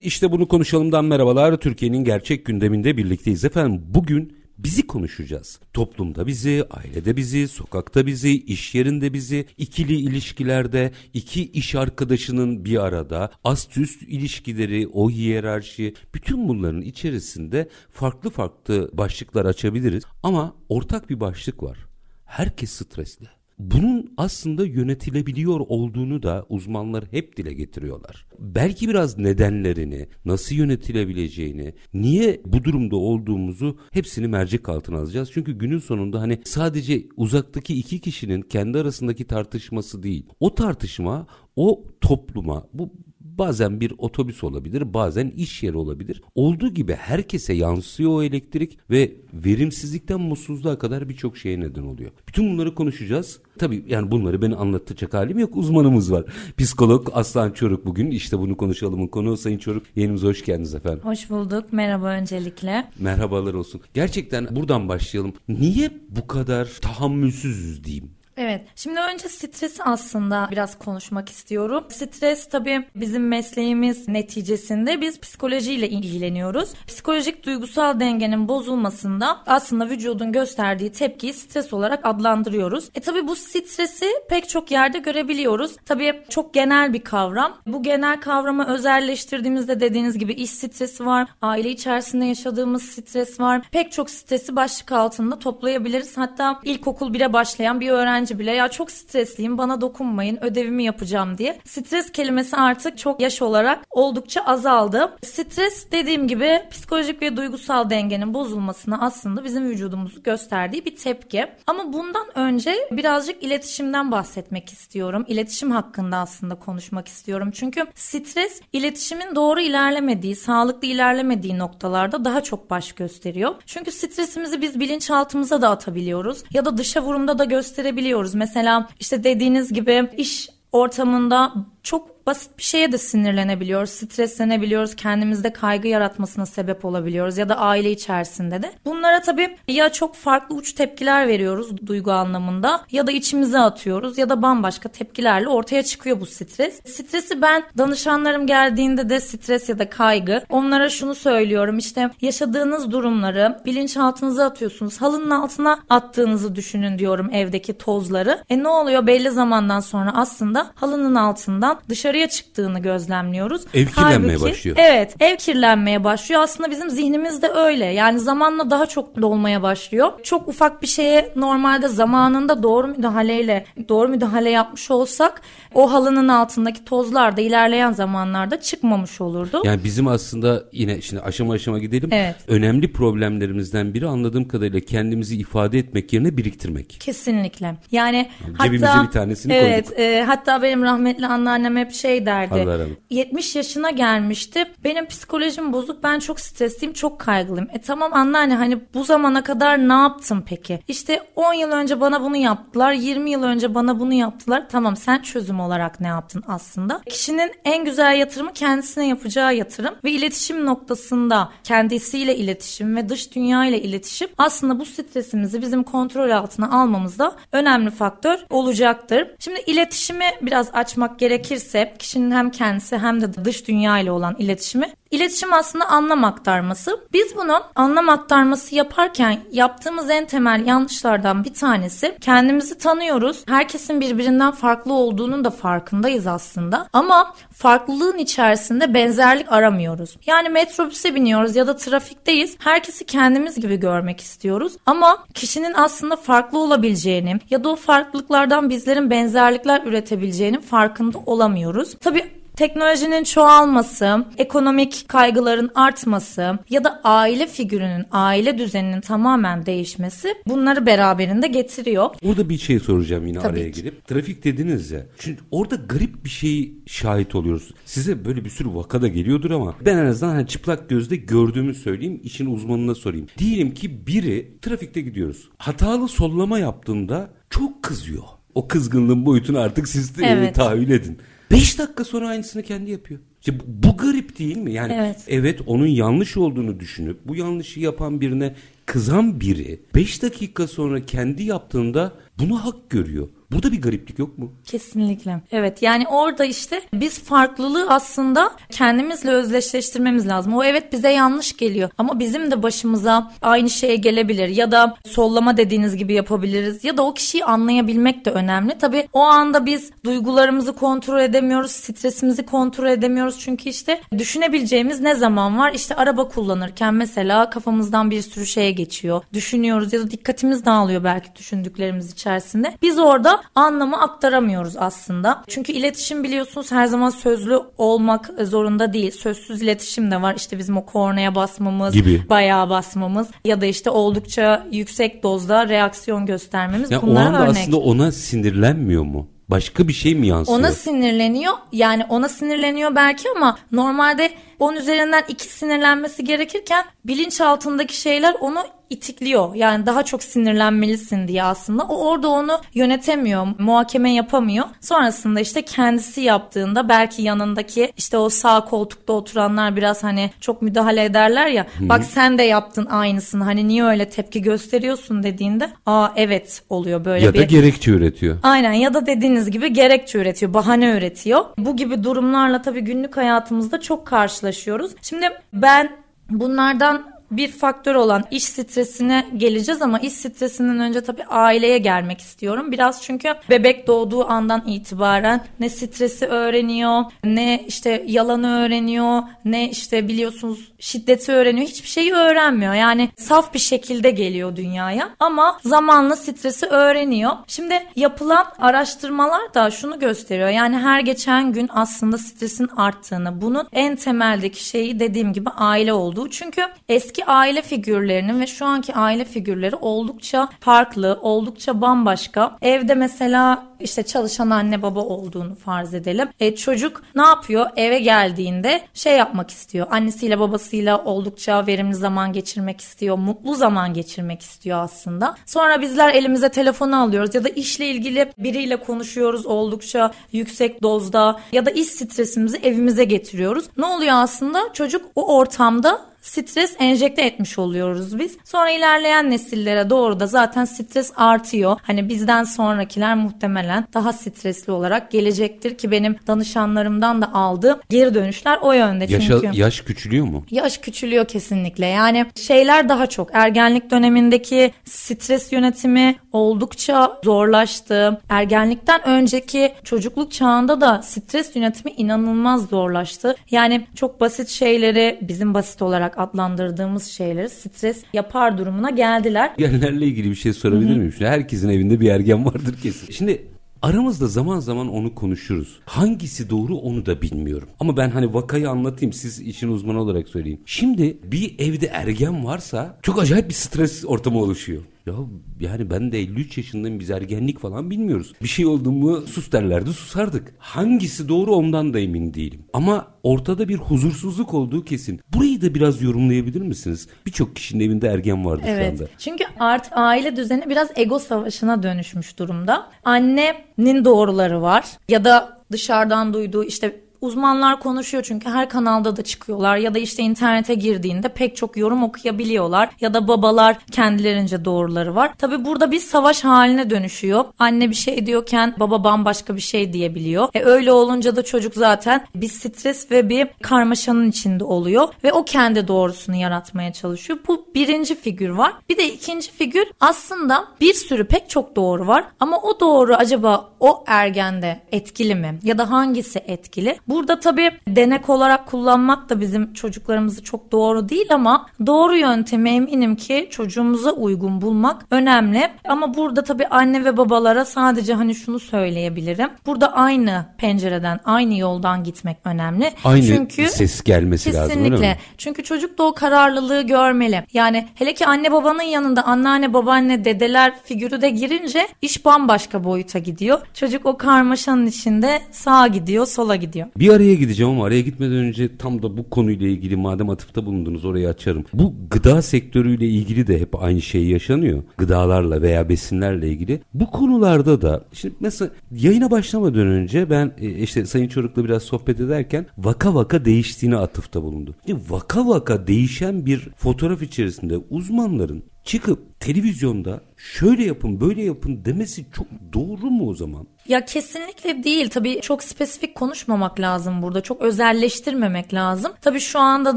İşte bunu konuşalımdan merhabalar. Türkiye'nin gerçek gündeminde birlikteyiz. Efendim bugün bizi konuşacağız. Toplumda bizi, ailede bizi, sokakta bizi, iş yerinde bizi, ikili ilişkilerde, iki iş arkadaşının bir arada, ast üst ilişkileri, o hiyerarşi, bütün bunların içerisinde farklı farklı başlıklar açabiliriz. Ama ortak bir başlık var. Herkes stresli. Bunun aslında yönetilebiliyor olduğunu da uzmanlar hep dile getiriyorlar. Belki biraz nedenlerini, nasıl yönetilebileceğini, niye bu durumda olduğumuzu hepsini mercek altına alacağız. Çünkü günün sonunda hani sadece uzaktaki iki kişinin kendi arasındaki tartışması değil. O tartışma o topluma, bu Bazen bir otobüs olabilir, bazen iş yeri olabilir. Olduğu gibi herkese yansıyor o elektrik ve verimsizlikten mutsuzluğa kadar birçok şeye neden oluyor. Bütün bunları konuşacağız. Tabii yani bunları ben anlatacak halim yok. Uzmanımız var. Psikolog Aslan Çoruk bugün işte bunu konuşalımın konu. Sayın Çoruk yenimize hoş geldiniz efendim. Hoş bulduk. Merhaba öncelikle. Merhabalar olsun. Gerçekten buradan başlayalım. Niye bu kadar tahammülsüzüz diyeyim? Evet. Şimdi önce stresi aslında biraz konuşmak istiyorum. Stres tabii bizim mesleğimiz neticesinde biz psikolojiyle ilgileniyoruz. Psikolojik duygusal dengenin bozulmasında aslında vücudun gösterdiği tepkiyi stres olarak adlandırıyoruz. E tabii bu stresi pek çok yerde görebiliyoruz. Tabii çok genel bir kavram. Bu genel kavramı özelleştirdiğimizde dediğiniz gibi iş stresi var, aile içerisinde yaşadığımız stres var. Pek çok stresi başlık altında toplayabiliriz. Hatta ilkokul bile başlayan bir öğrenci öğrenci bile ya çok stresliyim bana dokunmayın ödevimi yapacağım diye. Stres kelimesi artık çok yaş olarak oldukça azaldı. Stres dediğim gibi psikolojik ve duygusal dengenin bozulmasına aslında bizim vücudumuzu gösterdiği bir tepki. Ama bundan önce birazcık iletişimden bahsetmek istiyorum. İletişim hakkında aslında konuşmak istiyorum. Çünkü stres iletişimin doğru ilerlemediği, sağlıklı ilerlemediği noktalarda daha çok baş gösteriyor. Çünkü stresimizi biz bilinçaltımıza da atabiliyoruz ya da dışa vurumda da gösterebiliyoruz yapabiliyoruz. Mesela işte dediğiniz gibi iş ortamında çok basit bir şeye de sinirlenebiliyoruz, streslenebiliyoruz, kendimizde kaygı yaratmasına sebep olabiliyoruz ya da aile içerisinde de. Bunlara tabii ya çok farklı uç tepkiler veriyoruz duygu anlamında ya da içimize atıyoruz ya da bambaşka tepkilerle ortaya çıkıyor bu stres. Stresi ben danışanlarım geldiğinde de stres ya da kaygı onlara şunu söylüyorum işte yaşadığınız durumları bilinçaltınıza atıyorsunuz. Halının altına attığınızı düşünün diyorum evdeki tozları. E ne oluyor belli zamandan sonra aslında halının altından dışarı dışarıya çıktığını gözlemliyoruz. Ev kirlenmeye Halbuki, başlıyor. Evet ev kirlenmeye başlıyor. Aslında bizim zihnimiz de öyle. Yani zamanla daha çok dolmaya başlıyor. Çok ufak bir şeye normalde zamanında doğru müdahaleyle doğru müdahale yapmış olsak o halının altındaki tozlar da ilerleyen zamanlarda çıkmamış olurdu. Yani bizim aslında yine şimdi aşama aşama gidelim. Evet. Önemli problemlerimizden biri anladığım kadarıyla kendimizi ifade etmek yerine biriktirmek. Kesinlikle. Yani, yani cebimize hatta, bir tanesini evet, koyduk. Evet. E, hatta benim rahmetli anneannem hep şey şey derdi. 70 yaşına gelmişti. Benim psikolojim bozuk. Ben çok stresliyim, çok kaygılıyım. E tamam anneanne hani bu zamana kadar ne yaptın peki? İşte 10 yıl önce bana bunu yaptılar. 20 yıl önce bana bunu yaptılar. Tamam sen çözüm olarak ne yaptın aslında? Kişinin en güzel yatırımı kendisine yapacağı yatırım ve iletişim noktasında kendisiyle iletişim ve dış dünya ile iletişim aslında bu stresimizi bizim kontrol altına almamızda önemli faktör olacaktır. Şimdi iletişimi biraz açmak gerekirse kişinin hem kendisi hem de dış dünya ile olan iletişimi İletişim aslında anlam aktarması. Biz bunu anlam aktarması yaparken yaptığımız en temel yanlışlardan bir tanesi kendimizi tanıyoruz. Herkesin birbirinden farklı olduğunun da farkındayız aslında. Ama farklılığın içerisinde benzerlik aramıyoruz. Yani metrobüse biniyoruz ya da trafikteyiz. Herkesi kendimiz gibi görmek istiyoruz. Ama kişinin aslında farklı olabileceğini ya da o farklılıklardan bizlerin benzerlikler üretebileceğinin farkında olamıyoruz. Tabii teknolojinin çoğalması, ekonomik kaygıların artması ya da aile figürünün, aile düzeninin tamamen değişmesi bunları beraberinde getiriyor. Orada bir şey soracağım yine Tabii araya ki. girip. Trafik dediniz ya. Şimdi orada garip bir şey şahit oluyoruz. Size böyle bir sürü vaka da geliyordur ama ben en azından hani çıplak gözle gördüğümü söyleyeyim. işin uzmanına sorayım. Diyelim ki biri trafikte gidiyoruz. Hatalı sollama yaptığında çok kızıyor. O kızgınlığın boyutunu artık siz de Evet. tahayyül edin. 5 dakika sonra aynısını kendi yapıyor. İşte bu, bu garip değil mi? Yani Evet. evet onun yanlış olduğunu düşünüp bu yanlışı yapan birine kızan biri 5 dakika sonra kendi yaptığında bunu hak görüyor. Burada bir gariplik yok mu? Kesinlikle. Evet yani orada işte biz farklılığı aslında kendimizle özdeşleştirmemiz lazım. O evet bize yanlış geliyor ama bizim de başımıza aynı şeye gelebilir ya da sollama dediğiniz gibi yapabiliriz ya da o kişiyi anlayabilmek de önemli. Tabii o anda biz duygularımızı kontrol edemiyoruz, stresimizi kontrol edemiyoruz çünkü işte düşünebileceğimiz ne zaman var? İşte araba kullanırken mesela kafamızdan bir sürü şeye geçiyor. Düşünüyoruz ya da dikkatimiz dağılıyor belki düşündüklerimiz içerisinde. Biz orada anlamı aktaramıyoruz aslında. Çünkü iletişim biliyorsunuz her zaman sözlü olmak zorunda değil. Sözsüz iletişim de var. İşte bizim o kornaya basmamız, Gibi. bayağı basmamız ya da işte oldukça yüksek dozda reaksiyon göstermemiz. Ya o Bunlara anda örnek. aslında ona sinirlenmiyor mu? Başka bir şey mi yansıyor? Ona sinirleniyor. Yani ona sinirleniyor belki ama normalde 10 üzerinden 2 sinirlenmesi gerekirken bilinçaltındaki şeyler onu itikliyor. Yani daha çok sinirlenmelisin diye aslında. O orada onu yönetemiyor, muhakeme yapamıyor. Sonrasında işte kendisi yaptığında belki yanındaki işte o sağ koltukta oturanlar biraz hani çok müdahale ederler ya. Bak sen de yaptın aynısını. Hani niye öyle tepki gösteriyorsun dediğinde aa evet oluyor böyle ya bir da gerekçe üretiyor. Aynen ya da dediğiniz gibi gerekçe üretiyor, bahane üretiyor. Bu gibi durumlarla tabii günlük hayatımızda çok karşılaşıyoruz. Şimdi ben bunlardan bir faktör olan iş stresine geleceğiz ama iş stresinden önce tabii aileye gelmek istiyorum. Biraz çünkü bebek doğduğu andan itibaren ne stresi öğreniyor, ne işte yalanı öğreniyor, ne işte biliyorsunuz şiddeti öğreniyor. Hiçbir şeyi öğrenmiyor. Yani saf bir şekilde geliyor dünyaya ama zamanla stresi öğreniyor. Şimdi yapılan araştırmalar da şunu gösteriyor. Yani her geçen gün aslında stresin arttığını, bunun en temeldeki şeyi dediğim gibi aile olduğu. Çünkü eski aile figürlerinin ve şu anki aile figürleri oldukça farklı, oldukça bambaşka. Evde mesela işte çalışan anne baba olduğunu farz edelim. E, çocuk ne yapıyor? Eve geldiğinde şey yapmak istiyor. Annesiyle babasıyla oldukça verimli zaman geçirmek istiyor. Mutlu zaman geçirmek istiyor aslında. Sonra bizler elimize telefonu alıyoruz ya da işle ilgili biriyle konuşuyoruz oldukça yüksek dozda ya da iş stresimizi evimize getiriyoruz. Ne oluyor aslında? Çocuk o ortamda stres enjekte etmiş oluyoruz biz. Sonra ilerleyen nesillere doğru da zaten stres artıyor. Hani bizden sonrakiler muhtemelen daha stresli olarak gelecektir ki benim danışanlarımdan da aldığım geri dönüşler o yönde. Yaşa- Çünkü yaş küçülüyor mu? Yaş küçülüyor kesinlikle. Yani şeyler daha çok. Ergenlik dönemindeki stres yönetimi oldukça zorlaştı. Ergenlikten önceki çocukluk çağında da stres yönetimi inanılmaz zorlaştı. Yani çok basit şeyleri bizim basit olarak adlandırdığımız şeyleri stres yapar durumuna geldiler. Ergenlerle ilgili bir şey sorabilir miyim? Şimdi herkesin evinde bir ergen vardır kesin. Şimdi aramızda zaman zaman onu konuşuruz. Hangisi doğru onu da bilmiyorum. Ama ben hani vakayı anlatayım siz işin uzmanı olarak söyleyeyim. Şimdi bir evde ergen varsa çok acayip bir stres ortamı oluşuyor. Ya yani ben de 53 yaşındayım biz ergenlik falan bilmiyoruz. Bir şey oldu mu sus derlerdi susardık. Hangisi doğru ondan da emin değilim. Ama ortada bir huzursuzluk olduğu kesin. Burayı da biraz yorumlayabilir misiniz? Birçok kişinin evinde ergen vardı şu Evet. anda. Çünkü artık aile düzeni biraz ego savaşına dönüşmüş durumda. Annenin doğruları var ya da dışarıdan duyduğu işte uzmanlar konuşuyor çünkü her kanalda da çıkıyorlar ya da işte internete girdiğinde pek çok yorum okuyabiliyorlar ya da babalar kendilerince doğruları var. Tabi burada bir savaş haline dönüşüyor. Anne bir şey diyorken baba bambaşka bir şey diyebiliyor. E öyle olunca da çocuk zaten bir stres ve bir karmaşanın içinde oluyor ve o kendi doğrusunu yaratmaya çalışıyor. Bu birinci figür var. Bir de ikinci figür aslında bir sürü pek çok doğru var ama o doğru acaba o ergende etkili mi ya da hangisi etkili? Burada tabii denek olarak kullanmak da bizim çocuklarımızı çok doğru değil ama doğru yöntemi eminim ki çocuğumuza uygun bulmak önemli. Ama burada tabii anne ve babalara sadece hani şunu söyleyebilirim. Burada aynı pencereden, aynı yoldan gitmek önemli. Aynı Çünkü ses gelmesi lazım öyle Kesinlikle. Çünkü çocuk da o kararlılığı görmeli. Yani hele ki anne babanın yanında anneanne, babaanne, dedeler figürü de girince iş bambaşka boyuta gidiyor. Çocuk o karmaşanın içinde sağa gidiyor, sola gidiyor. Bir araya gideceğim ama araya gitmeden önce tam da bu konuyla ilgili madem atıfta bulundunuz orayı açarım. Bu gıda sektörüyle ilgili de hep aynı şey yaşanıyor. Gıdalarla veya besinlerle ilgili. Bu konularda da şimdi mesela yayına başlamadan önce ben e, işte Sayın Çoruk'la biraz sohbet ederken vaka vaka değiştiğine atıfta bulundu. Şimdi vaka vaka değişen bir fotoğraf içerisinde uzmanların çıkıp televizyonda şöyle yapın böyle yapın demesi çok doğru mu o zaman? Ya kesinlikle değil. Tabii çok spesifik konuşmamak lazım burada. Çok özelleştirmemek lazım. Tabii şu anda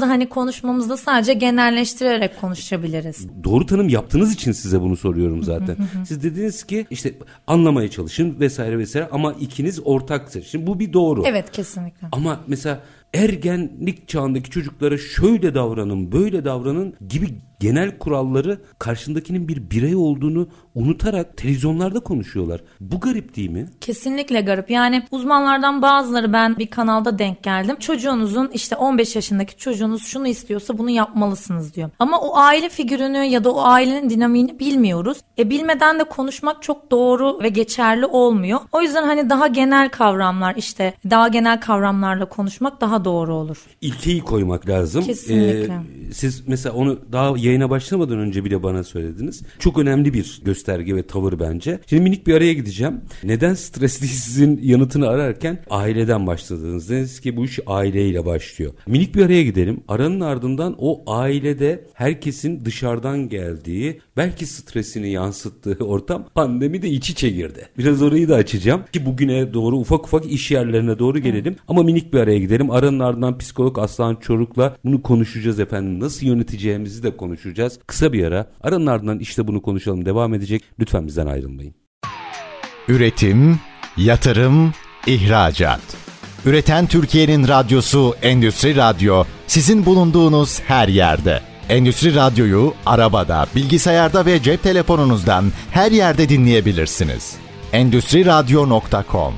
da hani konuşmamızda sadece genelleştirerek konuşabiliriz. doğru tanım yaptığınız için size bunu soruyorum zaten. Siz dediniz ki işte anlamaya çalışın vesaire vesaire ama ikiniz ortaktır. Şimdi bu bir doğru. Evet kesinlikle. Ama mesela ergenlik çağındaki çocuklara şöyle davranın, böyle davranın gibi genel kuralları karşındakinin bir birey olduğunu unutarak televizyonlarda konuşuyorlar. Bu garip değil mi? Kesinlikle garip. Yani uzmanlardan bazıları ben bir kanalda denk geldim. Çocuğunuzun işte 15 yaşındaki çocuğunuz şunu istiyorsa bunu yapmalısınız diyor. Ama o aile figürünü ya da o ailenin dinamiğini bilmiyoruz. E bilmeden de konuşmak çok doğru ve geçerli olmuyor. O yüzden hani daha genel kavramlar işte daha genel kavramlarla konuşmak daha doğru olur. İlkeyi koymak lazım. Kesinlikle. Ee, siz mesela onu daha yayına başlamadan önce bile bana söylediniz. Çok önemli bir gösterge ve tavır bence. Şimdi minik bir araya gideceğim. Neden stresliyizin yanıtını ararken aileden başladınız. Dediniz ki bu iş aileyle başlıyor. Minik bir araya gidelim. Aranın ardından o ailede herkesin dışarıdan geldiği belki stresini yansıttığı ortam pandemi de iç içe girdi. Biraz orayı da açacağım ki bugüne doğru ufak ufak iş yerlerine doğru gelelim. Ama minik bir araya gidelim. Aranın ardından psikolog Aslan Çoruk'la bunu konuşacağız efendim. Nasıl yöneteceğimizi de konuşacağız. Kısa bir ara. Aranın ardından işte bunu konuşalım devam edecek. Lütfen bizden ayrılmayın. Üretim, yatırım, ihracat. Üreten Türkiye'nin radyosu Endüstri Radyo sizin bulunduğunuz her yerde. Endüstri Radyo'yu arabada, bilgisayarda ve cep telefonunuzdan her yerde dinleyebilirsiniz. Endüstri Radyo.com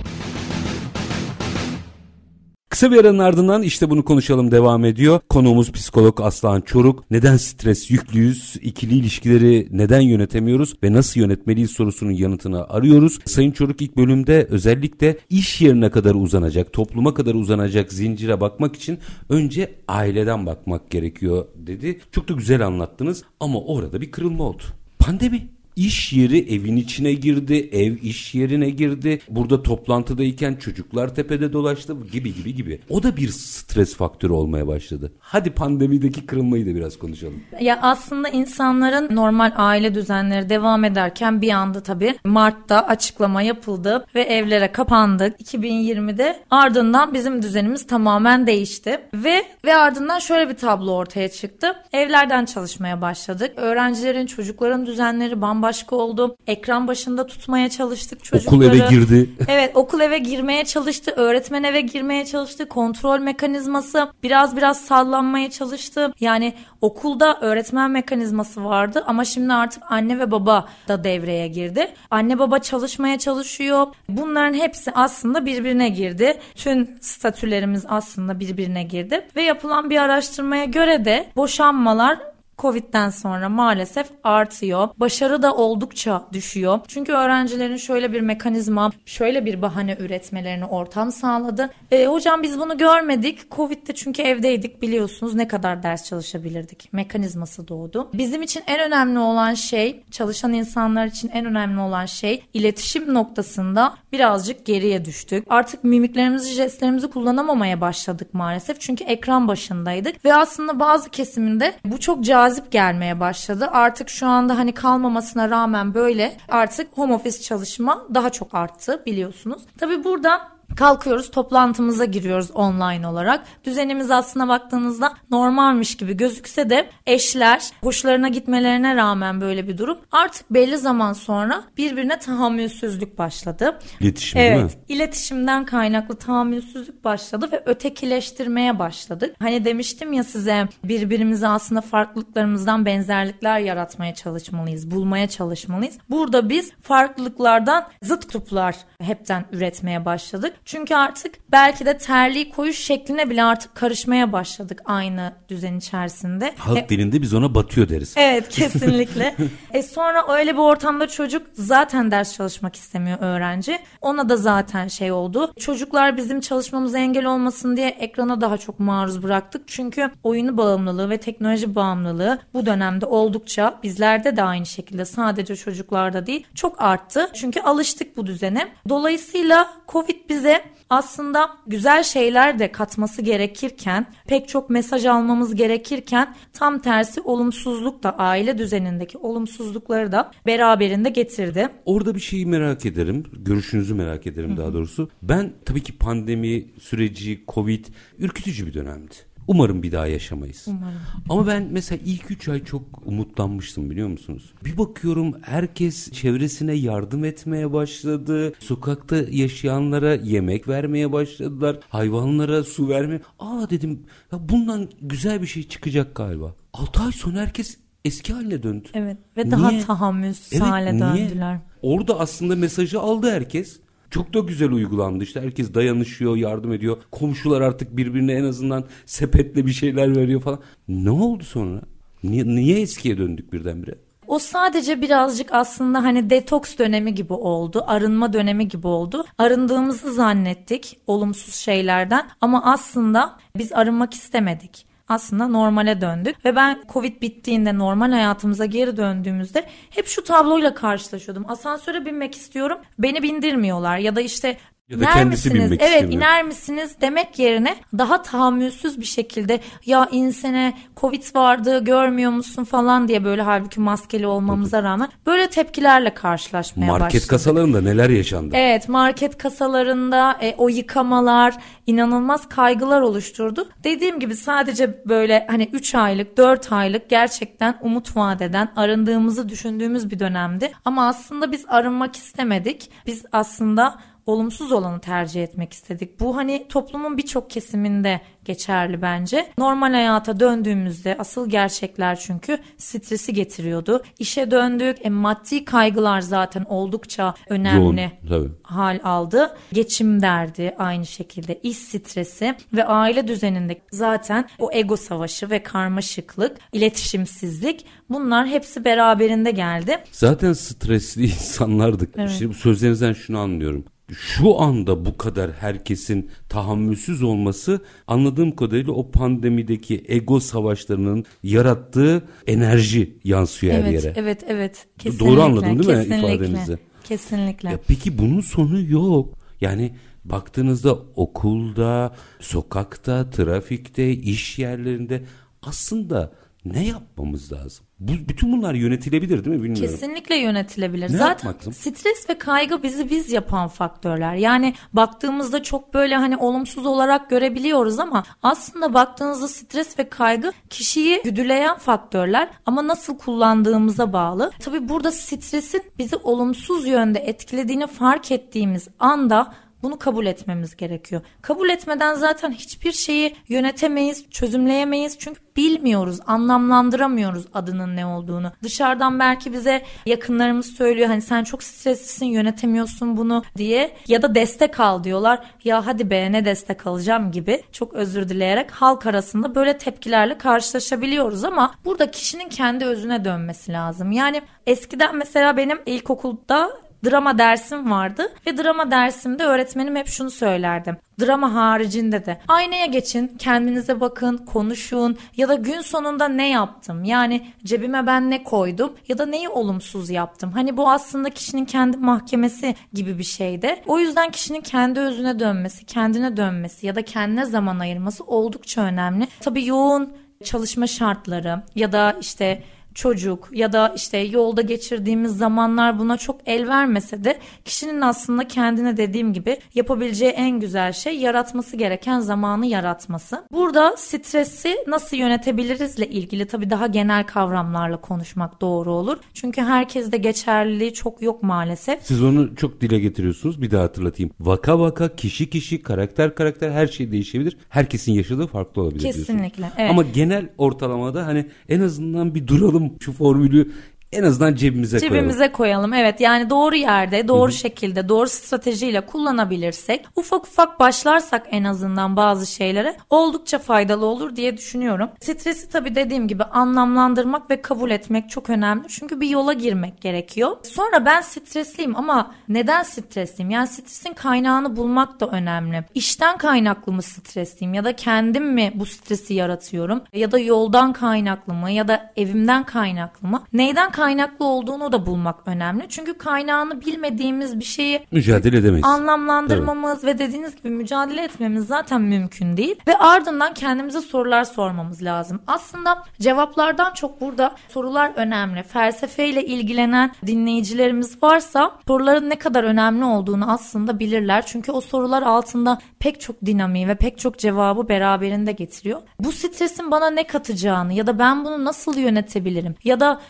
Kısa bir aranın ardından işte bunu konuşalım devam ediyor. Konuğumuz psikolog Aslan Çoruk. Neden stres yüklüyüz? İkili ilişkileri neden yönetemiyoruz ve nasıl yönetmeliyiz sorusunun yanıtını arıyoruz. Sayın Çoruk ilk bölümde özellikle iş yerine kadar uzanacak, topluma kadar uzanacak zincire bakmak için önce aileden bakmak gerekiyor dedi. Çok da güzel anlattınız ama orada bir kırılma oldu. Pandemi. İş yeri evin içine girdi, ev iş yerine girdi. Burada toplantıdayken çocuklar tepede dolaştı gibi gibi gibi. O da bir stres faktörü olmaya başladı. Hadi pandemideki kırılmayı da biraz konuşalım. Ya aslında insanların normal aile düzenleri devam ederken bir anda tabii Mart'ta açıklama yapıldı ve evlere kapandık 2020'de. Ardından bizim düzenimiz tamamen değişti ve ve ardından şöyle bir tablo ortaya çıktı. Evlerden çalışmaya başladık. Öğrencilerin, çocukların düzenleri bambaşka oldu. Ekran başında tutmaya çalıştık çocukları. Okul eve girdi. Evet okul eve girmeye çalıştı. Öğretmen eve girmeye çalıştı. Kontrol mekanizması biraz biraz sallanmaya çalıştı. Yani okulda öğretmen mekanizması vardı ama şimdi artık anne ve baba da devreye girdi. Anne baba çalışmaya çalışıyor. Bunların hepsi aslında birbirine girdi. Tüm statülerimiz aslında birbirine girdi. Ve yapılan bir araştırmaya göre de boşanmalar Covid'den sonra maalesef artıyor. Başarı da oldukça düşüyor. Çünkü öğrencilerin şöyle bir mekanizma, şöyle bir bahane üretmelerine ortam sağladı. E, hocam biz bunu görmedik. Covid'de çünkü evdeydik biliyorsunuz ne kadar ders çalışabilirdik. Mekanizması doğdu. Bizim için en önemli olan şey, çalışan insanlar için en önemli olan şey iletişim noktasında birazcık geriye düştük. Artık mimiklerimizi, jestlerimizi kullanamamaya başladık maalesef. Çünkü ekran başındaydık ve aslında bazı kesiminde bu çok cazip gelmeye başladı. Artık şu anda hani kalmamasına rağmen böyle artık home office çalışma daha çok arttı biliyorsunuz. Tabii burada Kalkıyoruz toplantımıza giriyoruz online olarak. Düzenimiz aslına baktığınızda normalmiş gibi gözükse de eşler hoşlarına gitmelerine rağmen böyle bir durum artık belli zaman sonra birbirine tahammülsüzlük başladı. İletişim evet, değil mi? iletişimden kaynaklı tahammülsüzlük başladı ve ötekileştirmeye başladık. Hani demiştim ya size birbirimize aslında farklılıklarımızdan benzerlikler yaratmaya çalışmalıyız, bulmaya çalışmalıyız. Burada biz farklılıklardan zıt kutuplar hepten üretmeye başladık. Çünkü artık belki de terliği koyuş şekline bile artık karışmaya başladık aynı düzen içerisinde. Halk E, dilinde biz ona batıyor deriz. Evet kesinlikle. e sonra öyle bir ortamda çocuk zaten ders çalışmak istemiyor öğrenci. Ona da zaten şey oldu. Çocuklar bizim çalışmamıza engel olmasın diye ekrana daha çok maruz bıraktık. Çünkü oyunu bağımlılığı ve teknoloji bağımlılığı bu dönemde oldukça bizlerde de aynı şekilde sadece çocuklarda değil çok arttı. Çünkü alıştık bu düzene. Dolayısıyla Covid bize aslında güzel şeyler de katması gerekirken pek çok mesaj almamız gerekirken tam tersi olumsuzluk da aile düzenindeki olumsuzlukları da beraberinde getirdi. Orada bir şeyi merak ederim. Görüşünüzü merak ederim daha doğrusu. Ben tabii ki pandemi süreci, Covid ürkütücü bir dönemdi. Umarım bir daha yaşamayız. Umarım. Ama ben mesela ilk 3 ay çok umutlanmıştım biliyor musunuz? Bir bakıyorum herkes çevresine yardım etmeye başladı. Sokakta yaşayanlara yemek vermeye başladılar. Hayvanlara su vermeye. Aa dedim ya bundan güzel bir şey çıkacak galiba. 6 ay sonra herkes eski haline döndü. Evet ve daha Niye? tahammülsüz Evet, hale niye? döndüler. Orada aslında mesajı aldı herkes. Çok da güzel uygulandı işte herkes dayanışıyor yardım ediyor komşular artık birbirine en azından sepetle bir şeyler veriyor falan. Ne oldu sonra? Niye, niye eskiye döndük birdenbire? O sadece birazcık aslında hani detoks dönemi gibi oldu, arınma dönemi gibi oldu. Arındığımızı zannettik olumsuz şeylerden ama aslında biz arınmak istemedik. Aslında normale döndük ve ben Covid bittiğinde normal hayatımıza geri döndüğümüzde hep şu tabloyla karşılaşıyordum. Asansöre binmek istiyorum, beni bindirmiyorlar ya da işte Ya da iner kendisi misiniz? binmek Evet, istemiyor. iner misiniz demek yerine daha tahammülsüz bir şekilde ya insene Covid vardı görmüyor musun falan diye böyle halbuki maskeli olmamıza rağmen böyle tepkilerle karşılaşmaya Market başladık. kasalarında neler yaşandı? Evet market kasalarında e, o yıkamalar inanılmaz kaygılar oluşturdu. Dediğim gibi sadece böyle hani 3 aylık 4 aylık gerçekten umut vadeden arındığımızı düşündüğümüz bir dönemdi. Ama aslında biz arınmak istemedik. Biz aslında olumsuz olanı tercih etmek istedik. Bu hani toplumun birçok kesiminde geçerli bence. Normal hayata döndüğümüzde asıl gerçekler çünkü stresi getiriyordu. İşe döndük. E, maddi kaygılar zaten oldukça önemli Yoğun, tabii. hal aldı. Geçim derdi aynı şekilde iş stresi ve aile düzeninde zaten o ego savaşı ve karmaşıklık, iletişimsizlik bunlar hepsi beraberinde geldi. Zaten stresli insanlardık. Evet. Bu sözlerinizden şunu anlıyorum. Şu anda bu kadar herkesin tahammülsüz olması anladığım kadarıyla o pandemideki ego savaşlarının yarattığı enerji yansıyor her evet, yere. evet, evet. Doğru Kesinlikle, anladım değil mi ifadenizi? Kesinlikle. Ya peki bunun sonu yok. Yani baktığınızda okulda, sokakta, trafikte, iş yerlerinde aslında ne yapmamız lazım? Bu, bütün bunlar yönetilebilir değil mi bilmiyorum. Kesinlikle yönetilebilir. Ne Zaten stres ve kaygı bizi biz yapan faktörler. Yani baktığımızda çok böyle hani olumsuz olarak görebiliyoruz ama aslında baktığınızda stres ve kaygı kişiyi güdüleyen faktörler ama nasıl kullandığımıza bağlı. Tabii burada stresin bizi olumsuz yönde etkilediğini fark ettiğimiz anda bunu kabul etmemiz gerekiyor. Kabul etmeden zaten hiçbir şeyi yönetemeyiz, çözümleyemeyiz. Çünkü bilmiyoruz, anlamlandıramıyoruz adının ne olduğunu. Dışarıdan belki bize yakınlarımız söylüyor hani sen çok streslisin, yönetemiyorsun bunu diye ya da destek al diyorlar. Ya hadi be ne destek alacağım gibi çok özür dileyerek halk arasında böyle tepkilerle karşılaşabiliyoruz ama burada kişinin kendi özüne dönmesi lazım. Yani eskiden mesela benim ilkokulda drama dersim vardı ve drama dersimde öğretmenim hep şunu söylerdi. Drama haricinde de aynaya geçin, kendinize bakın, konuşun ya da gün sonunda ne yaptım? Yani cebime ben ne koydum ya da neyi olumsuz yaptım? Hani bu aslında kişinin kendi mahkemesi gibi bir şeydi. O yüzden kişinin kendi özüne dönmesi, kendine dönmesi ya da kendine zaman ayırması oldukça önemli. Tabii yoğun çalışma şartları ya da işte çocuk ya da işte yolda geçirdiğimiz zamanlar buna çok el vermese de kişinin aslında kendine dediğim gibi yapabileceği en güzel şey yaratması gereken zamanı yaratması. Burada stresi nasıl yönetebilirizle ilgili tabii daha genel kavramlarla konuşmak doğru olur. Çünkü herkeste geçerliliği çok yok maalesef. Siz onu çok dile getiriyorsunuz. Bir daha hatırlatayım. Vaka vaka, kişi kişi, karakter karakter her şey değişebilir. Herkesin yaşadığı farklı olabilir Kesinlikle. Evet. Ama genel ortalamada hani en azından bir duralım şu formülü en azından cebimize, Cebimize koyalım. koyalım. Evet yani doğru yerde, doğru Hı-hı. şekilde, doğru stratejiyle kullanabilirsek, ufak ufak başlarsak en azından bazı şeylere oldukça faydalı olur diye düşünüyorum. Stresi tabii dediğim gibi anlamlandırmak ve kabul etmek çok önemli. Çünkü bir yola girmek gerekiyor. Sonra ben stresliyim ama neden stresliyim? Yani stresin kaynağını bulmak da önemli. İşten kaynaklı mı stresliyim ya da kendim mi bu stresi yaratıyorum? Ya da yoldan kaynaklı mı ya da evimden kaynaklı mı? Neyden kaynaklı olduğunu da bulmak önemli. Çünkü kaynağını bilmediğimiz bir şeyi mücadele edemeyiz. Anlamlandırmamız Tabii. ve dediğiniz gibi mücadele etmemiz zaten mümkün değil. Ve ardından kendimize sorular sormamız lazım. Aslında cevaplardan çok burada sorular önemli. Felsefeyle ilgilenen dinleyicilerimiz varsa soruların ne kadar önemli olduğunu aslında bilirler. Çünkü o sorular altında pek çok dinamiği ve pek çok cevabı beraberinde getiriyor. Bu stresin bana ne katacağını ya da ben bunu nasıl yönetebilirim ya da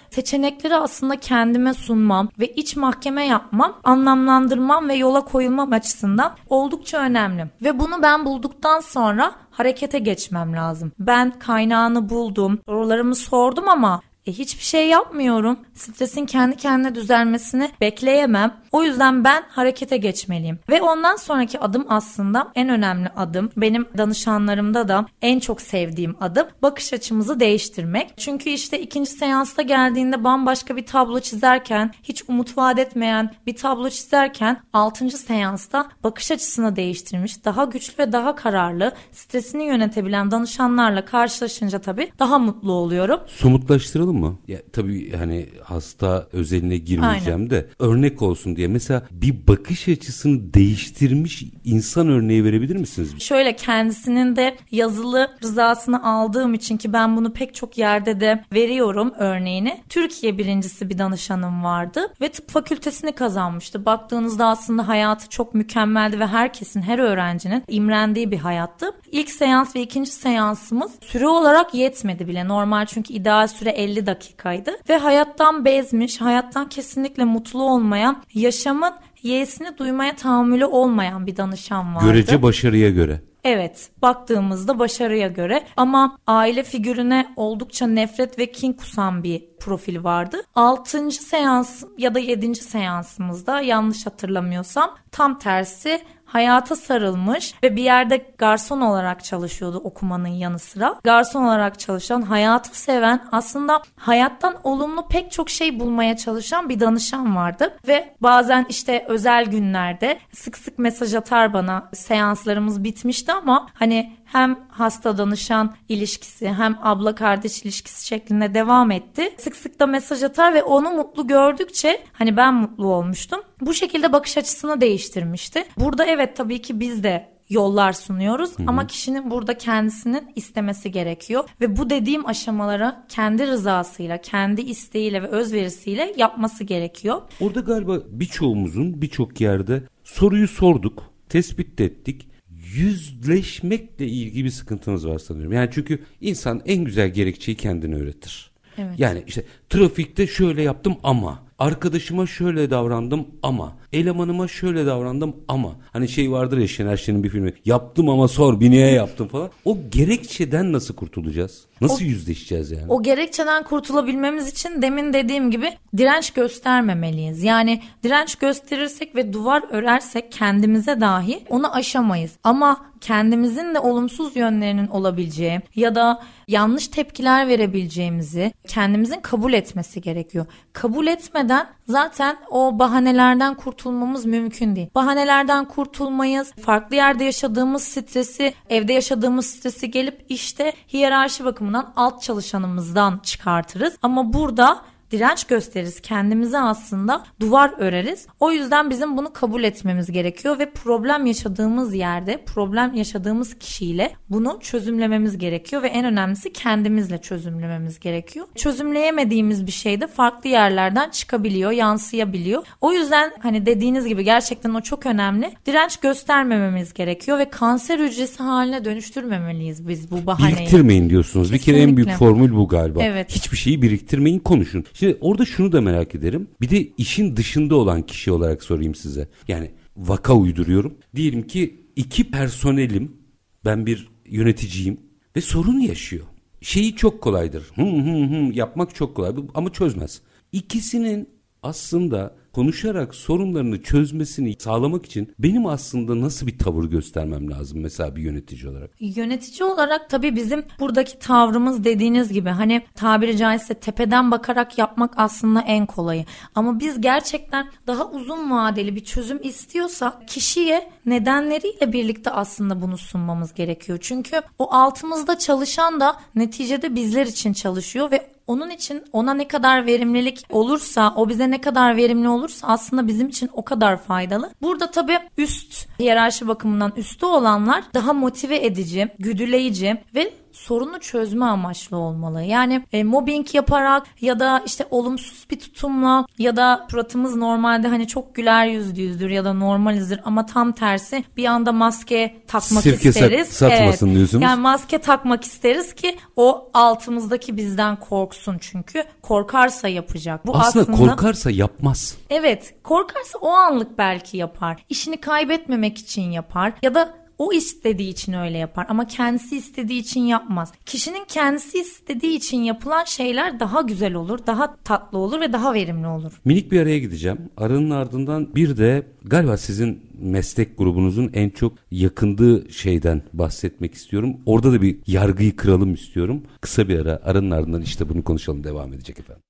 seçenekleri aslında kendime sunmam ve iç mahkeme yapmam, anlamlandırmam ve yola koyulmam açısından oldukça önemli. Ve bunu ben bulduktan sonra harekete geçmem lazım. Ben kaynağını buldum, sorularımı sordum ama e, hiçbir şey yapmıyorum. Stresin kendi kendine düzelmesini bekleyemem. O yüzden ben harekete geçmeliyim. Ve ondan sonraki adım aslında en önemli adım. Benim danışanlarımda da en çok sevdiğim adım bakış açımızı değiştirmek. Çünkü işte ikinci seansta geldiğinde bambaşka bir tablo çizerken, hiç umut vaat etmeyen bir tablo çizerken altıncı seansta bakış açısını değiştirmiş, daha güçlü ve daha kararlı, stresini yönetebilen danışanlarla karşılaşınca tabii daha mutlu oluyorum. Somutlaştıralım mı? Ya, tabii hani hasta özeline girmeyeceğim Aynen. de örnek olsun diye mesela bir bakış açısını değiştirmiş insan örneği verebilir misiniz? Şöyle kendisinin de yazılı rızasını aldığım için ki ben bunu pek çok yerde de veriyorum örneğini. Türkiye birincisi bir danışanım vardı ve tıp fakültesini kazanmıştı. Baktığınızda aslında hayatı çok mükemmeldi ve herkesin, her öğrencinin imrendiği bir hayattı. İlk seans ve ikinci seansımız süre olarak yetmedi bile. Normal çünkü ideal süre 50 dakikaydı ve hayattan bezmiş, hayattan kesinlikle mutlu olmayan, yaşamın yeğesini duymaya tahammülü olmayan bir danışan vardı. Görece başarıya göre. Evet baktığımızda başarıya göre ama aile figürüne oldukça nefret ve kin kusan bir profil vardı. 6. seans ya da 7. seansımızda yanlış hatırlamıyorsam tam tersi hayata sarılmış ve bir yerde garson olarak çalışıyordu okumanın yanı sıra. Garson olarak çalışan, hayatı seven, aslında hayattan olumlu pek çok şey bulmaya çalışan bir danışan vardı. Ve bazen işte özel günlerde sık sık mesaj atar bana seanslarımız bitmişti ama hani hem hasta danışan ilişkisi hem abla kardeş ilişkisi şeklinde devam etti. Sık sık da mesaj atar ve onu mutlu gördükçe hani ben mutlu olmuştum. Bu şekilde bakış açısını değiştirmişti. Burada evet tabii ki biz de yollar sunuyoruz Hı-hı. ama kişinin burada kendisinin istemesi gerekiyor ve bu dediğim aşamaları kendi rızasıyla, kendi isteğiyle ve özverisiyle yapması gerekiyor. Orada galiba birçoğumuzun birçok yerde soruyu sorduk, tespit ettik yüzleşmekle ilgili bir sıkıntımız var sanıyorum. Yani çünkü insan en güzel gerekçeyi kendine öğretir. Evet. Yani işte trafikte şöyle yaptım ama arkadaşıma şöyle davrandım ama elemanıma şöyle davrandım ama hani şey vardır ya Şener Şen'in bir filmi yaptım ama sor bir niye yaptım falan. O gerekçeden nasıl kurtulacağız? Nasıl o, yüzleşeceğiz yani? O gerekçeden kurtulabilmemiz için demin dediğim gibi direnç göstermemeliyiz. Yani direnç gösterirsek ve duvar örersek kendimize dahi onu aşamayız. Ama kendimizin de olumsuz yönlerinin olabileceği ya da yanlış tepkiler verebileceğimizi kendimizin kabul etmesi gerekiyor. Kabul etmeden zaten o bahanelerden kurtulmamız mümkün değil. Bahanelerden kurtulmayız. Farklı yerde yaşadığımız stresi, evde yaşadığımız stresi gelip işte hiyerarşi bakımından alt çalışanımızdan çıkartırız. Ama burada direnç gösteririz. Kendimize aslında duvar öreriz. O yüzden bizim bunu kabul etmemiz gerekiyor ve problem yaşadığımız yerde, problem yaşadığımız kişiyle bunu çözümlememiz gerekiyor ve en önemlisi kendimizle çözümlememiz gerekiyor. Çözümleyemediğimiz bir şey de farklı yerlerden çıkabiliyor, yansıyabiliyor. O yüzden hani dediğiniz gibi gerçekten o çok önemli. Direnç göstermememiz gerekiyor ve kanser hücresi haline dönüştürmemeliyiz biz bu bahaneyi. Biriktirmeyin diyorsunuz. Bir kere en büyük Kesinlikle. formül bu galiba. Evet. Hiçbir şeyi biriktirmeyin konuşun. Şimdi orada şunu da merak ederim. Bir de işin dışında olan kişi olarak sorayım size. Yani vaka uyduruyorum. Diyelim ki iki personelim. Ben bir yöneticiyim ve sorun yaşıyor. Şeyi çok kolaydır. Hı hı hı yapmak çok kolay ama çözmez. İkisinin aslında konuşarak sorunlarını çözmesini sağlamak için benim aslında nasıl bir tavır göstermem lazım mesela bir yönetici olarak? Yönetici olarak tabii bizim buradaki tavrımız dediğiniz gibi hani tabiri caizse tepeden bakarak yapmak aslında en kolayı. Ama biz gerçekten daha uzun vadeli bir çözüm istiyorsak kişiye nedenleriyle birlikte aslında bunu sunmamız gerekiyor. Çünkü o altımızda çalışan da neticede bizler için çalışıyor ve onun için ona ne kadar verimlilik olursa, o bize ne kadar verimli olursa aslında bizim için o kadar faydalı. Burada tabii üst hiyerarşi bakımından üstte olanlar daha motive edici, güdüleyici ve sorunu çözme amaçlı olmalı. Yani e, mobbing yaparak ya da işte olumsuz bir tutumla ya da suratımız normalde hani çok güler yüzlüyüzdür ya da normalizdir ama tam tersi bir anda maske takmak Sirke sat- isteriz. satmasın diyorsunuz. Yani maske takmak isteriz ki o altımızdaki bizden korksun çünkü korkarsa yapacak. Bu Aslında, aslında, korkarsa yapmaz. Evet korkarsa o anlık belki yapar. İşini kaybetmemek için yapar ya da o istediği için öyle yapar ama kendisi istediği için yapmaz. Kişinin kendisi istediği için yapılan şeyler daha güzel olur, daha tatlı olur ve daha verimli olur. Minik bir araya gideceğim. Aranın ardından bir de galiba sizin meslek grubunuzun en çok yakındığı şeyden bahsetmek istiyorum. Orada da bir yargıyı kıralım istiyorum. Kısa bir ara aranın ardından işte bunu konuşalım devam edecek efendim.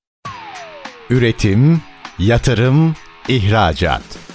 Üretim, yatırım, ihracat.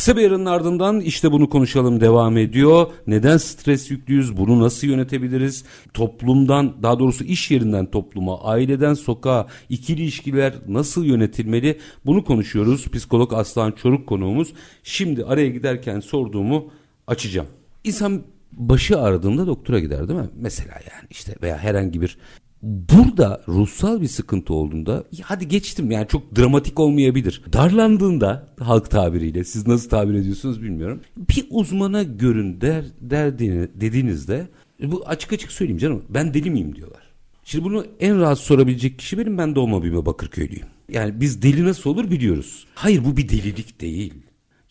Kısa bir aranın ardından işte bunu konuşalım devam ediyor. Neden stres yüklüyüz? Bunu nasıl yönetebiliriz? Toplumdan daha doğrusu iş yerinden topluma, aileden sokağa ikili ilişkiler nasıl yönetilmeli? Bunu konuşuyoruz. Psikolog Aslan Çoruk konuğumuz. Şimdi araya giderken sorduğumu açacağım. İnsan başı ağrıdığında doktora gider değil mi? Mesela yani işte veya herhangi bir Burada ruhsal bir sıkıntı olduğunda hadi geçtim yani çok dramatik olmayabilir. Darlandığında halk tabiriyle siz nasıl tabir ediyorsunuz bilmiyorum. Bir uzmana görün der, derdiğini, dediğinizde bu açık açık söyleyeyim canım ben deli miyim diyorlar. Şimdi bunu en rahat sorabilecek kişi benim ben doğma büyüme Bakırköylüyüm. Yani biz deli nasıl olur biliyoruz. Hayır bu bir delilik değil.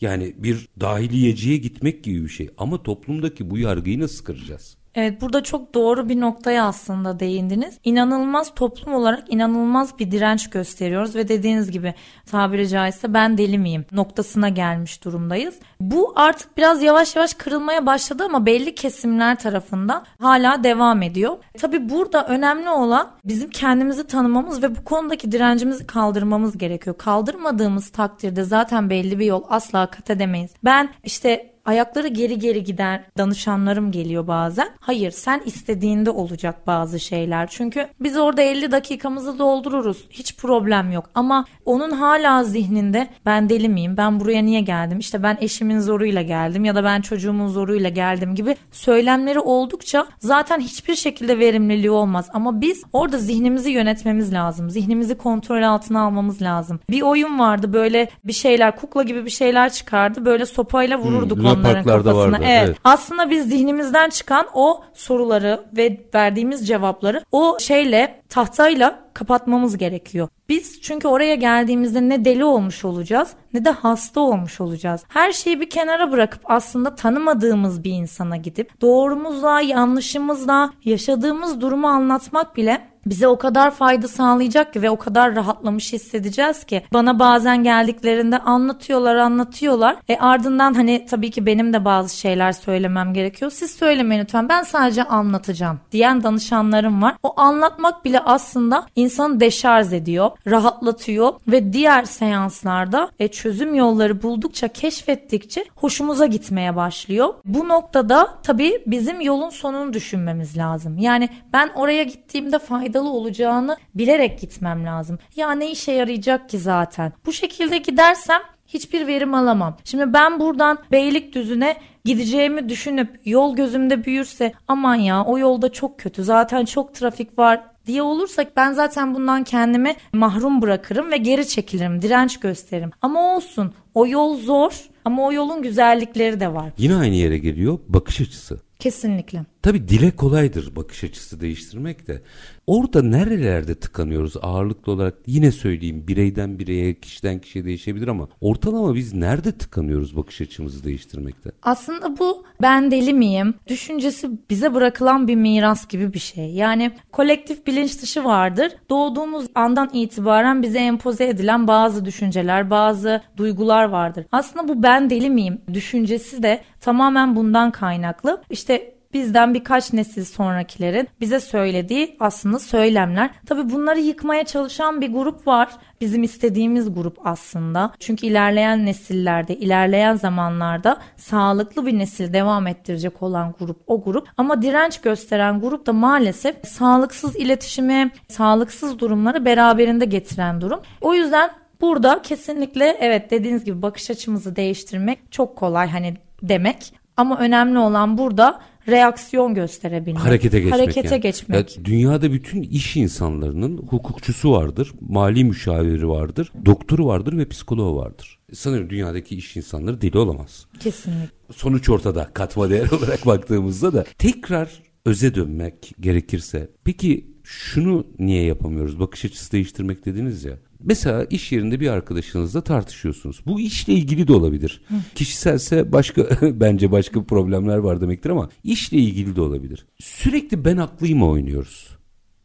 Yani bir dahiliyeciye gitmek gibi bir şey. Ama toplumdaki bu yargıyı nasıl kıracağız? Evet burada çok doğru bir noktaya aslında değindiniz. İnanılmaz toplum olarak inanılmaz bir direnç gösteriyoruz ve dediğiniz gibi tabiri caizse ben deli miyim noktasına gelmiş durumdayız. Bu artık biraz yavaş yavaş kırılmaya başladı ama belli kesimler tarafından hala devam ediyor. Tabi burada önemli olan bizim kendimizi tanımamız ve bu konudaki direncimizi kaldırmamız gerekiyor. Kaldırmadığımız takdirde zaten belli bir yol asla kat edemeyiz. Ben işte ayakları geri geri gider danışanlarım geliyor bazen. Hayır sen istediğinde olacak bazı şeyler. Çünkü biz orada 50 dakikamızı doldururuz. Hiç problem yok. Ama onun hala zihninde ben deli miyim? Ben buraya niye geldim? İşte ben eşimin zoruyla geldim ya da ben çocuğumun zoruyla geldim gibi söylemleri oldukça zaten hiçbir şekilde verimliliği olmaz. Ama biz orada zihnimizi yönetmemiz lazım. Zihnimizi kontrol altına almamız lazım. Bir oyun vardı böyle bir şeyler kukla gibi bir şeyler çıkardı. Böyle sopayla vururduk Hmm, onların Parklarda kafasına. vardı, Evet. evet. Aslında biz zihnimizden çıkan o soruları ve verdiğimiz cevapları o şeyle tahtayla kapatmamız gerekiyor. Biz çünkü oraya geldiğimizde ne deli olmuş olacağız ne de hasta olmuş olacağız. Her şeyi bir kenara bırakıp aslında tanımadığımız bir insana gidip doğrumuzla yanlışımızla yaşadığımız durumu anlatmak bile bize o kadar fayda sağlayacak ki ve o kadar rahatlamış hissedeceğiz ki bana bazen geldiklerinde anlatıyorlar anlatıyorlar. E ardından hani tabii ki benim de bazı şeyler söylemem gerekiyor. Siz söylemeyin lütfen ben sadece anlatacağım diyen danışanlarım var. O anlatmak bile aslında insanı deşarj ediyor, rahatlatıyor ve diğer seanslarda e, çözüm yolları buldukça keşfettikçe hoşumuza gitmeye başlıyor. Bu noktada tabii bizim yolun sonunu düşünmemiz lazım. Yani ben oraya gittiğimde faydalı olacağını bilerek gitmem lazım. Ya ne işe yarayacak ki zaten? Bu şekilde gidersem hiçbir verim alamam. Şimdi ben buradan Beylikdüzü'ne gideceğimi düşünüp yol gözümde büyürse aman ya o yolda çok kötü zaten çok trafik var diye olursak ben zaten bundan kendimi mahrum bırakırım ve geri çekilirim, direnç gösteririm. Ama olsun o yol zor ama o yolun güzellikleri de var. Yine aynı yere geliyor bakış açısı. Kesinlikle. Tabii dile kolaydır bakış açısı değiştirmek de. Orada nerelerde tıkanıyoruz ağırlıklı olarak yine söyleyeyim bireyden bireye kişiden kişiye değişebilir ama ortalama biz nerede tıkanıyoruz bakış açımızı değiştirmekte? Aslında bu ben deli miyim düşüncesi bize bırakılan bir miras gibi bir şey. Yani kolektif bilinç dışı vardır. Doğduğumuz andan itibaren bize empoze edilen bazı düşünceler, bazı duygular vardır. Aslında bu ben deli miyim düşüncesi de tamamen bundan kaynaklı. İşte bizden birkaç nesil sonrakilerin bize söylediği aslında söylemler. Tabi bunları yıkmaya çalışan bir grup var. Bizim istediğimiz grup aslında. Çünkü ilerleyen nesillerde, ilerleyen zamanlarda sağlıklı bir nesil devam ettirecek olan grup o grup. Ama direnç gösteren grup da maalesef sağlıksız iletişimi, sağlıksız durumları beraberinde getiren durum. O yüzden Burada kesinlikle evet dediğiniz gibi bakış açımızı değiştirmek çok kolay hani demek ama önemli olan burada reaksiyon gösterebilmek. Harekete geçmek. Harekete yani. geçmek. Ya, dünyada bütün iş insanlarının hukukçusu vardır, mali müşaviri vardır, doktoru vardır ve psikoloğu vardır. Sanırım dünyadaki iş insanları deli olamaz. Kesinlikle. Sonuç ortada katma değer olarak baktığımızda da tekrar öze dönmek gerekirse. Peki şunu niye yapamıyoruz? Bakış açısı değiştirmek dediniz ya. Mesela iş yerinde bir arkadaşınızla tartışıyorsunuz. Bu işle ilgili de olabilir. Hı. Kişiselse başka bence başka problemler var demektir ama işle ilgili de olabilir. Sürekli ben haklıyım oynuyoruz.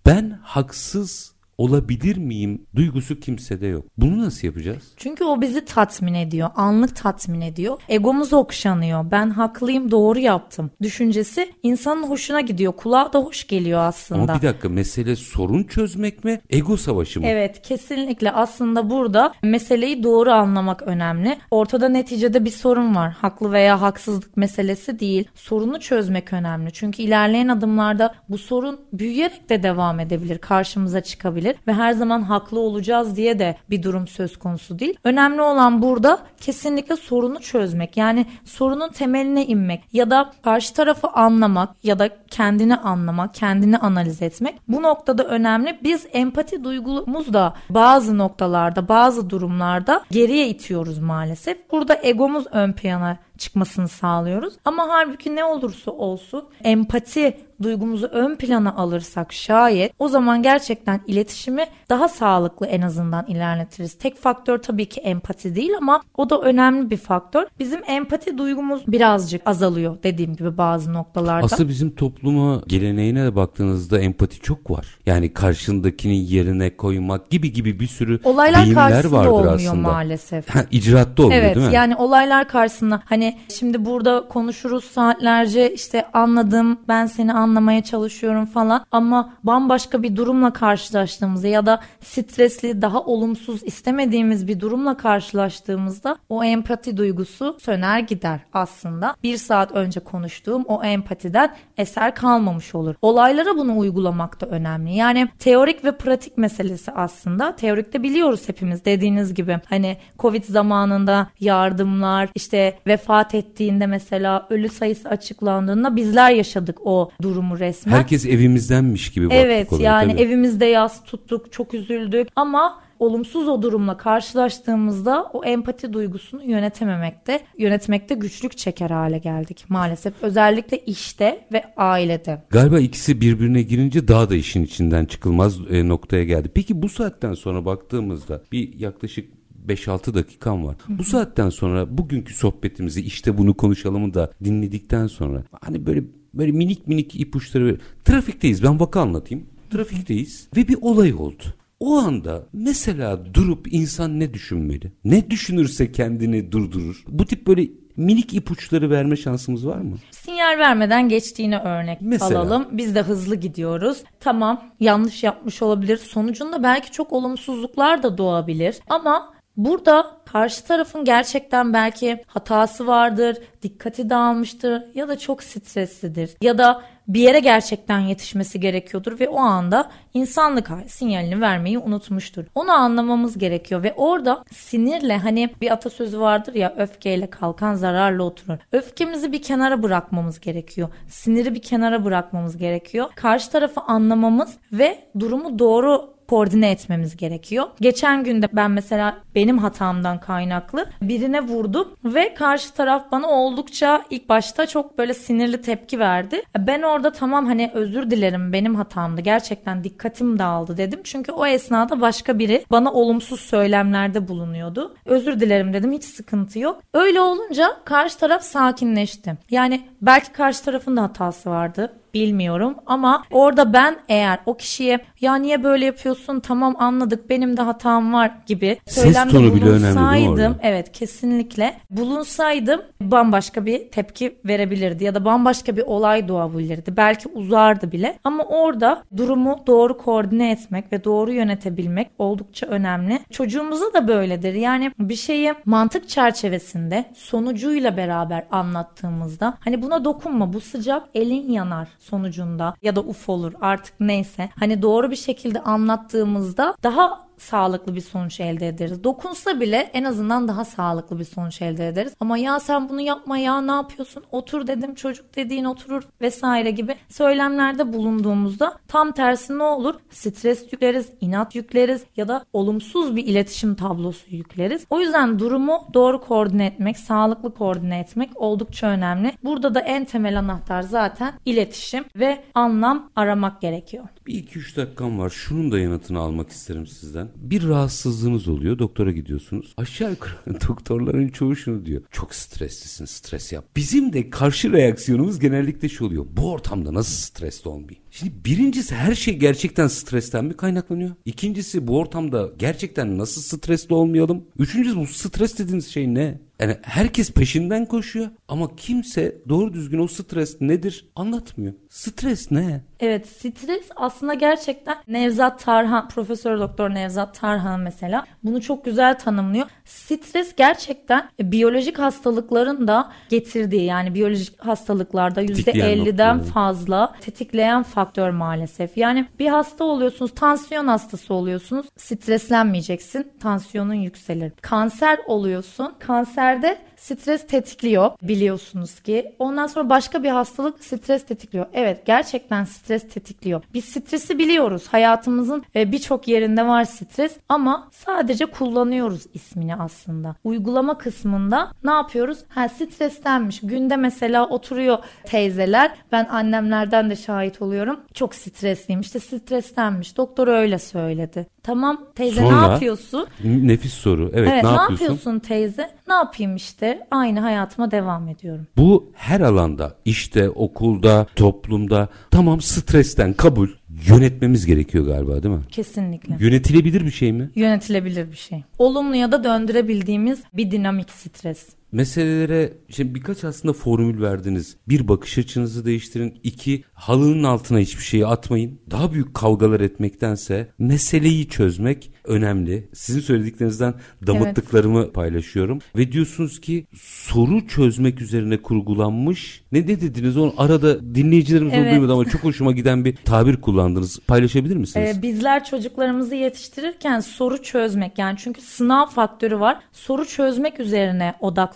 Ben haksız olabilir miyim duygusu kimsede yok. Bunu nasıl yapacağız? Çünkü o bizi tatmin ediyor. Anlık tatmin ediyor. Egomuz okşanıyor. Ben haklıyım doğru yaptım. Düşüncesi insanın hoşuna gidiyor. Kulağa da hoş geliyor aslında. Ama bir dakika mesele sorun çözmek mi? Ego savaşı mı? Evet kesinlikle aslında burada meseleyi doğru anlamak önemli. Ortada neticede bir sorun var. Haklı veya haksızlık meselesi değil. Sorunu çözmek önemli. Çünkü ilerleyen adımlarda bu sorun büyüyerek de devam edebilir. Karşımıza çıkabilir olabilir ve her zaman haklı olacağız diye de bir durum söz konusu değil. Önemli olan burada kesinlikle sorunu çözmek. Yani sorunun temeline inmek ya da karşı tarafı anlamak ya da kendini anlamak, kendini analiz etmek. Bu noktada önemli. Biz empati duygumuz da bazı noktalarda, bazı durumlarda geriye itiyoruz maalesef. Burada egomuz ön plana çıkmasını sağlıyoruz. Ama halbuki ne olursa olsun empati duygumuzu ön plana alırsak şayet o zaman gerçekten iletişimi daha sağlıklı en azından ilerletiriz. Tek faktör tabii ki empati değil ama o da önemli bir faktör. Bizim empati duygumuz birazcık azalıyor dediğim gibi bazı noktalarda. Aslında bizim topluma geleneğine de baktığınızda empati çok var. Yani karşındakinin yerine koymak gibi gibi bir sürü olaylar deyimler vardır olmuyor aslında. maalesef. Ha, icraatta olmuyor evet, değil mi? yani olaylar karşısında hani şimdi burada konuşuruz saatlerce işte anladım ben seni anlamaya çalışıyorum falan ama bambaşka bir durumla karşılaştığımızda ya da stresli daha olumsuz istemediğimiz bir durumla karşılaştığımızda o empati duygusu söner gider aslında. Bir saat önce konuştuğum o empatiden eser kalmamış olur. Olaylara bunu uygulamak da önemli. Yani teorik ve pratik meselesi aslında. Teorikte biliyoruz hepimiz dediğiniz gibi. Hani Covid zamanında yardımlar, işte vefat ettiğinde mesela ölü sayısı açıklandığında bizler yaşadık o durumu resmen. Herkes evimizdenmiş gibi baktık Evet olaya, yani tabii. evimizde yaz tuttuk, çok üzüldük ama olumsuz o durumla karşılaştığımızda o empati duygusunu yönetememekte, yönetmekte güçlük çeker hale geldik maalesef. Özellikle işte ve ailede. Galiba ikisi birbirine girince daha da işin içinden çıkılmaz e, noktaya geldi. Peki bu saatten sonra baktığımızda bir yaklaşık 5-6 dakikam var. Bu saatten sonra bugünkü sohbetimizi işte bunu konuşalımı da dinledikten sonra hani böyle böyle minik minik ipuçları trafikteyiz ben vaka anlatayım. trafikteyiz ve bir olay oldu. O anda mesela durup insan ne düşünmeli? Ne düşünürse kendini durdurur. Bu tip böyle minik ipuçları verme şansımız var mı? Sinyal vermeden geçtiğine örnek Mesela? alalım. Biz de hızlı gidiyoruz. Tamam yanlış yapmış olabilir. Sonucunda belki çok olumsuzluklar da doğabilir. Ama burada karşı tarafın gerçekten belki hatası vardır, dikkati dağılmıştır ya da çok streslidir ya da bir yere gerçekten yetişmesi gerekiyordur ve o anda insanlık sinyalini vermeyi unutmuştur. Onu anlamamız gerekiyor ve orada sinirle hani bir atasözü vardır ya öfkeyle kalkan zararla oturur. Öfkemizi bir kenara bırakmamız gerekiyor. Siniri bir kenara bırakmamız gerekiyor. Karşı tarafı anlamamız ve durumu doğru koordine etmemiz gerekiyor. Geçen günde ben mesela benim hatamdan kaynaklı birine vurdum ve karşı taraf bana oldukça ilk başta çok böyle sinirli tepki verdi. Ben orada tamam hani özür dilerim benim hatamdı gerçekten dikkatim dağıldı dedim. Çünkü o esnada başka biri bana olumsuz söylemlerde bulunuyordu. Özür dilerim dedim hiç sıkıntı yok. Öyle olunca karşı taraf sakinleşti. Yani belki karşı tarafın da hatası vardı bilmiyorum. Ama orada ben eğer o kişiye ya niye böyle yapıyorsun? Tamam anladık. Benim de hatam var. gibi söylemde tonu bile önemli değil mi evet kesinlikle bulunsaydım bambaşka bir tepki verebilirdi ya da bambaşka bir olay doğabilirdi. Belki uzardı bile. Ama orada durumu doğru koordine etmek ve doğru yönetebilmek oldukça önemli. Çocuğumuza da böyledir. Yani bir şeyi mantık çerçevesinde sonucuyla beraber anlattığımızda hani buna dokunma bu sıcak elin yanar sonucunda ya da uf olur artık neyse. Hani doğru bir şekilde anlattığımızda daha sağlıklı bir sonuç elde ederiz. Dokunsa bile en azından daha sağlıklı bir sonuç elde ederiz. Ama ya sen bunu yapma ya ne yapıyorsun? Otur dedim çocuk dediğin oturur vesaire gibi söylemlerde bulunduğumuzda tam tersi ne olur? Stres yükleriz, inat yükleriz ya da olumsuz bir iletişim tablosu yükleriz. O yüzden durumu doğru koordine etmek, sağlıklı koordine etmek oldukça önemli. Burada da en temel anahtar zaten iletişim ve anlam aramak gerekiyor. Bir iki üç dakikam var. Şunun da yanıtını almak isterim sizden. Bir rahatsızlığınız oluyor. Doktora gidiyorsunuz. Aşağı yukarı doktorların çoğu şunu diyor. Çok streslisin. Stres yap. Bizim de karşı reaksiyonumuz genellikle şu oluyor. Bu ortamda nasıl stresli olmayayım? Şimdi birincisi her şey gerçekten stresten mi kaynaklanıyor? İkincisi bu ortamda gerçekten nasıl stresli olmayalım? Üçüncüsü bu stres dediğiniz şey ne? Yani herkes peşinden koşuyor ama kimse doğru düzgün o stres nedir anlatmıyor. Stres ne? Evet stres aslında gerçekten Nevzat Tarhan, Profesör Doktor Nevzat Tarhan mesela bunu çok güzel tanımlıyor. Stres gerçekten biyolojik hastalıkların da getirdiği yani biyolojik hastalıklarda Tetikleyen %50'den noktaları. fazla tetikleyen faktör maalesef. Yani bir hasta oluyorsunuz, tansiyon hastası oluyorsunuz, streslenmeyeceksin, tansiyonun yükselir. Kanser oluyorsun, kanserde stres tetikliyor biliyorsunuz ki. Ondan sonra başka bir hastalık stres tetikliyor. Evet gerçekten stres tetikliyor. Biz stresi biliyoruz. Hayatımızın e, birçok yerinde var stres ama sadece kullanıyoruz ismini aslında. Uygulama kısmında ne yapıyoruz? Ha strestenmiş. Günde mesela oturuyor teyzeler. Ben annemlerden de şahit oluyorum. Çok stresliyim. İşte strestenmiş. Doktor öyle söyledi. Tamam teyze ne Sonra? yapıyorsun? Nefis soru. Evet, Evet ne, ne, yapıyorsun? yapıyorsun teyze? Ne yapayım işte? Aynı hayatıma devam ediyorum. Bu her alanda işte okulda toplumda tamam stresten kabul yönetmemiz gerekiyor galiba değil mi? Kesinlikle. Yönetilebilir bir şey mi? Yönetilebilir bir şey. Olumlu ya da döndürebildiğimiz bir dinamik stres. Meselelere şimdi birkaç aslında formül verdiniz. Bir bakış açınızı değiştirin. İki halının altına hiçbir şeyi atmayın. Daha büyük kavgalar etmektense meseleyi çözmek önemli. Sizin söylediklerinizden damıttıklarımı paylaşıyorum. Ve diyorsunuz ki soru çözmek üzerine kurgulanmış. Ne ne dediniz onu arada dinleyicilerimiz onu Evet. duymadı ama çok hoşuma giden bir tabir kullandınız. Paylaşabilir misiniz? Ee, bizler çocuklarımızı yetiştirirken soru çözmek yani çünkü sınav faktörü var. Soru çözmek üzerine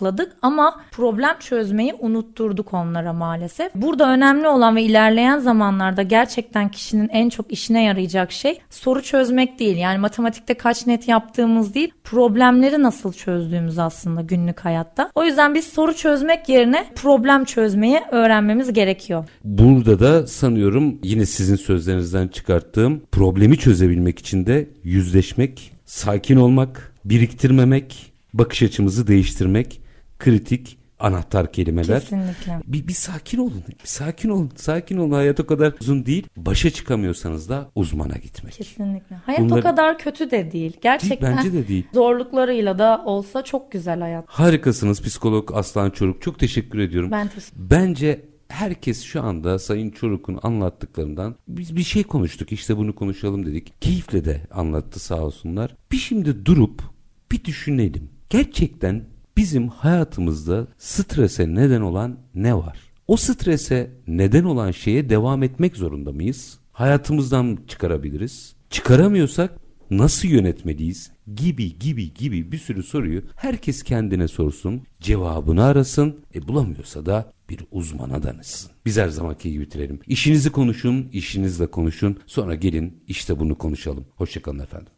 odakladık ama problem çözmeyi unutturduk onlara maalesef. Burada önemli olan ve ilerleyen zamanlarda gerçekten kişinin en çok işine yarayacak şey soru çözmek değil. Yani matematikte kaç net yaptığımız değil, problemleri nasıl çözdüğümüz aslında günlük hayatta. O yüzden biz soru çözmek yerine problem çözmeyi öğrenmemiz gerekiyor. Burada da sanıyorum yine sizin sözlerinizden çıkarttığım problemi çözebilmek için de yüzleşmek, sakin olmak, biriktirmemek, bakış açımızı değiştirmek kritik anahtar kelimeler. Kesinlikle. Bir, bir sakin olun. Bir sakin olun. Sakin olun. Hayat o kadar uzun değil. Başa çıkamıyorsanız da uzmana gitmek. Kesinlikle. Hayat Bunları- o kadar kötü de değil. Gerçekten bence de değil. zorluklarıyla da olsa çok güzel hayat. Harikasınız psikolog Aslan Çoruk. Çok teşekkür ediyorum. Ben teşekkür Bence herkes şu anda Sayın Çoruk'un anlattıklarından biz bir şey konuştuk işte bunu konuşalım dedik. Keyifle de anlattı sağ olsunlar. Bir şimdi durup bir düşünelim. Gerçekten bizim hayatımızda strese neden olan ne var? O strese neden olan şeye devam etmek zorunda mıyız? Hayatımızdan mı çıkarabiliriz? Çıkaramıyorsak nasıl yönetmeliyiz gibi gibi gibi bir sürü soruyu herkes kendine sorsun, cevabını arasın, e bulamıyorsa da bir uzmana danışsın. Biz her zamanki gibi bitirelim. İşinizi konuşun, işinizle konuşun, sonra gelin işte bunu konuşalım. Hoşçakalın efendim.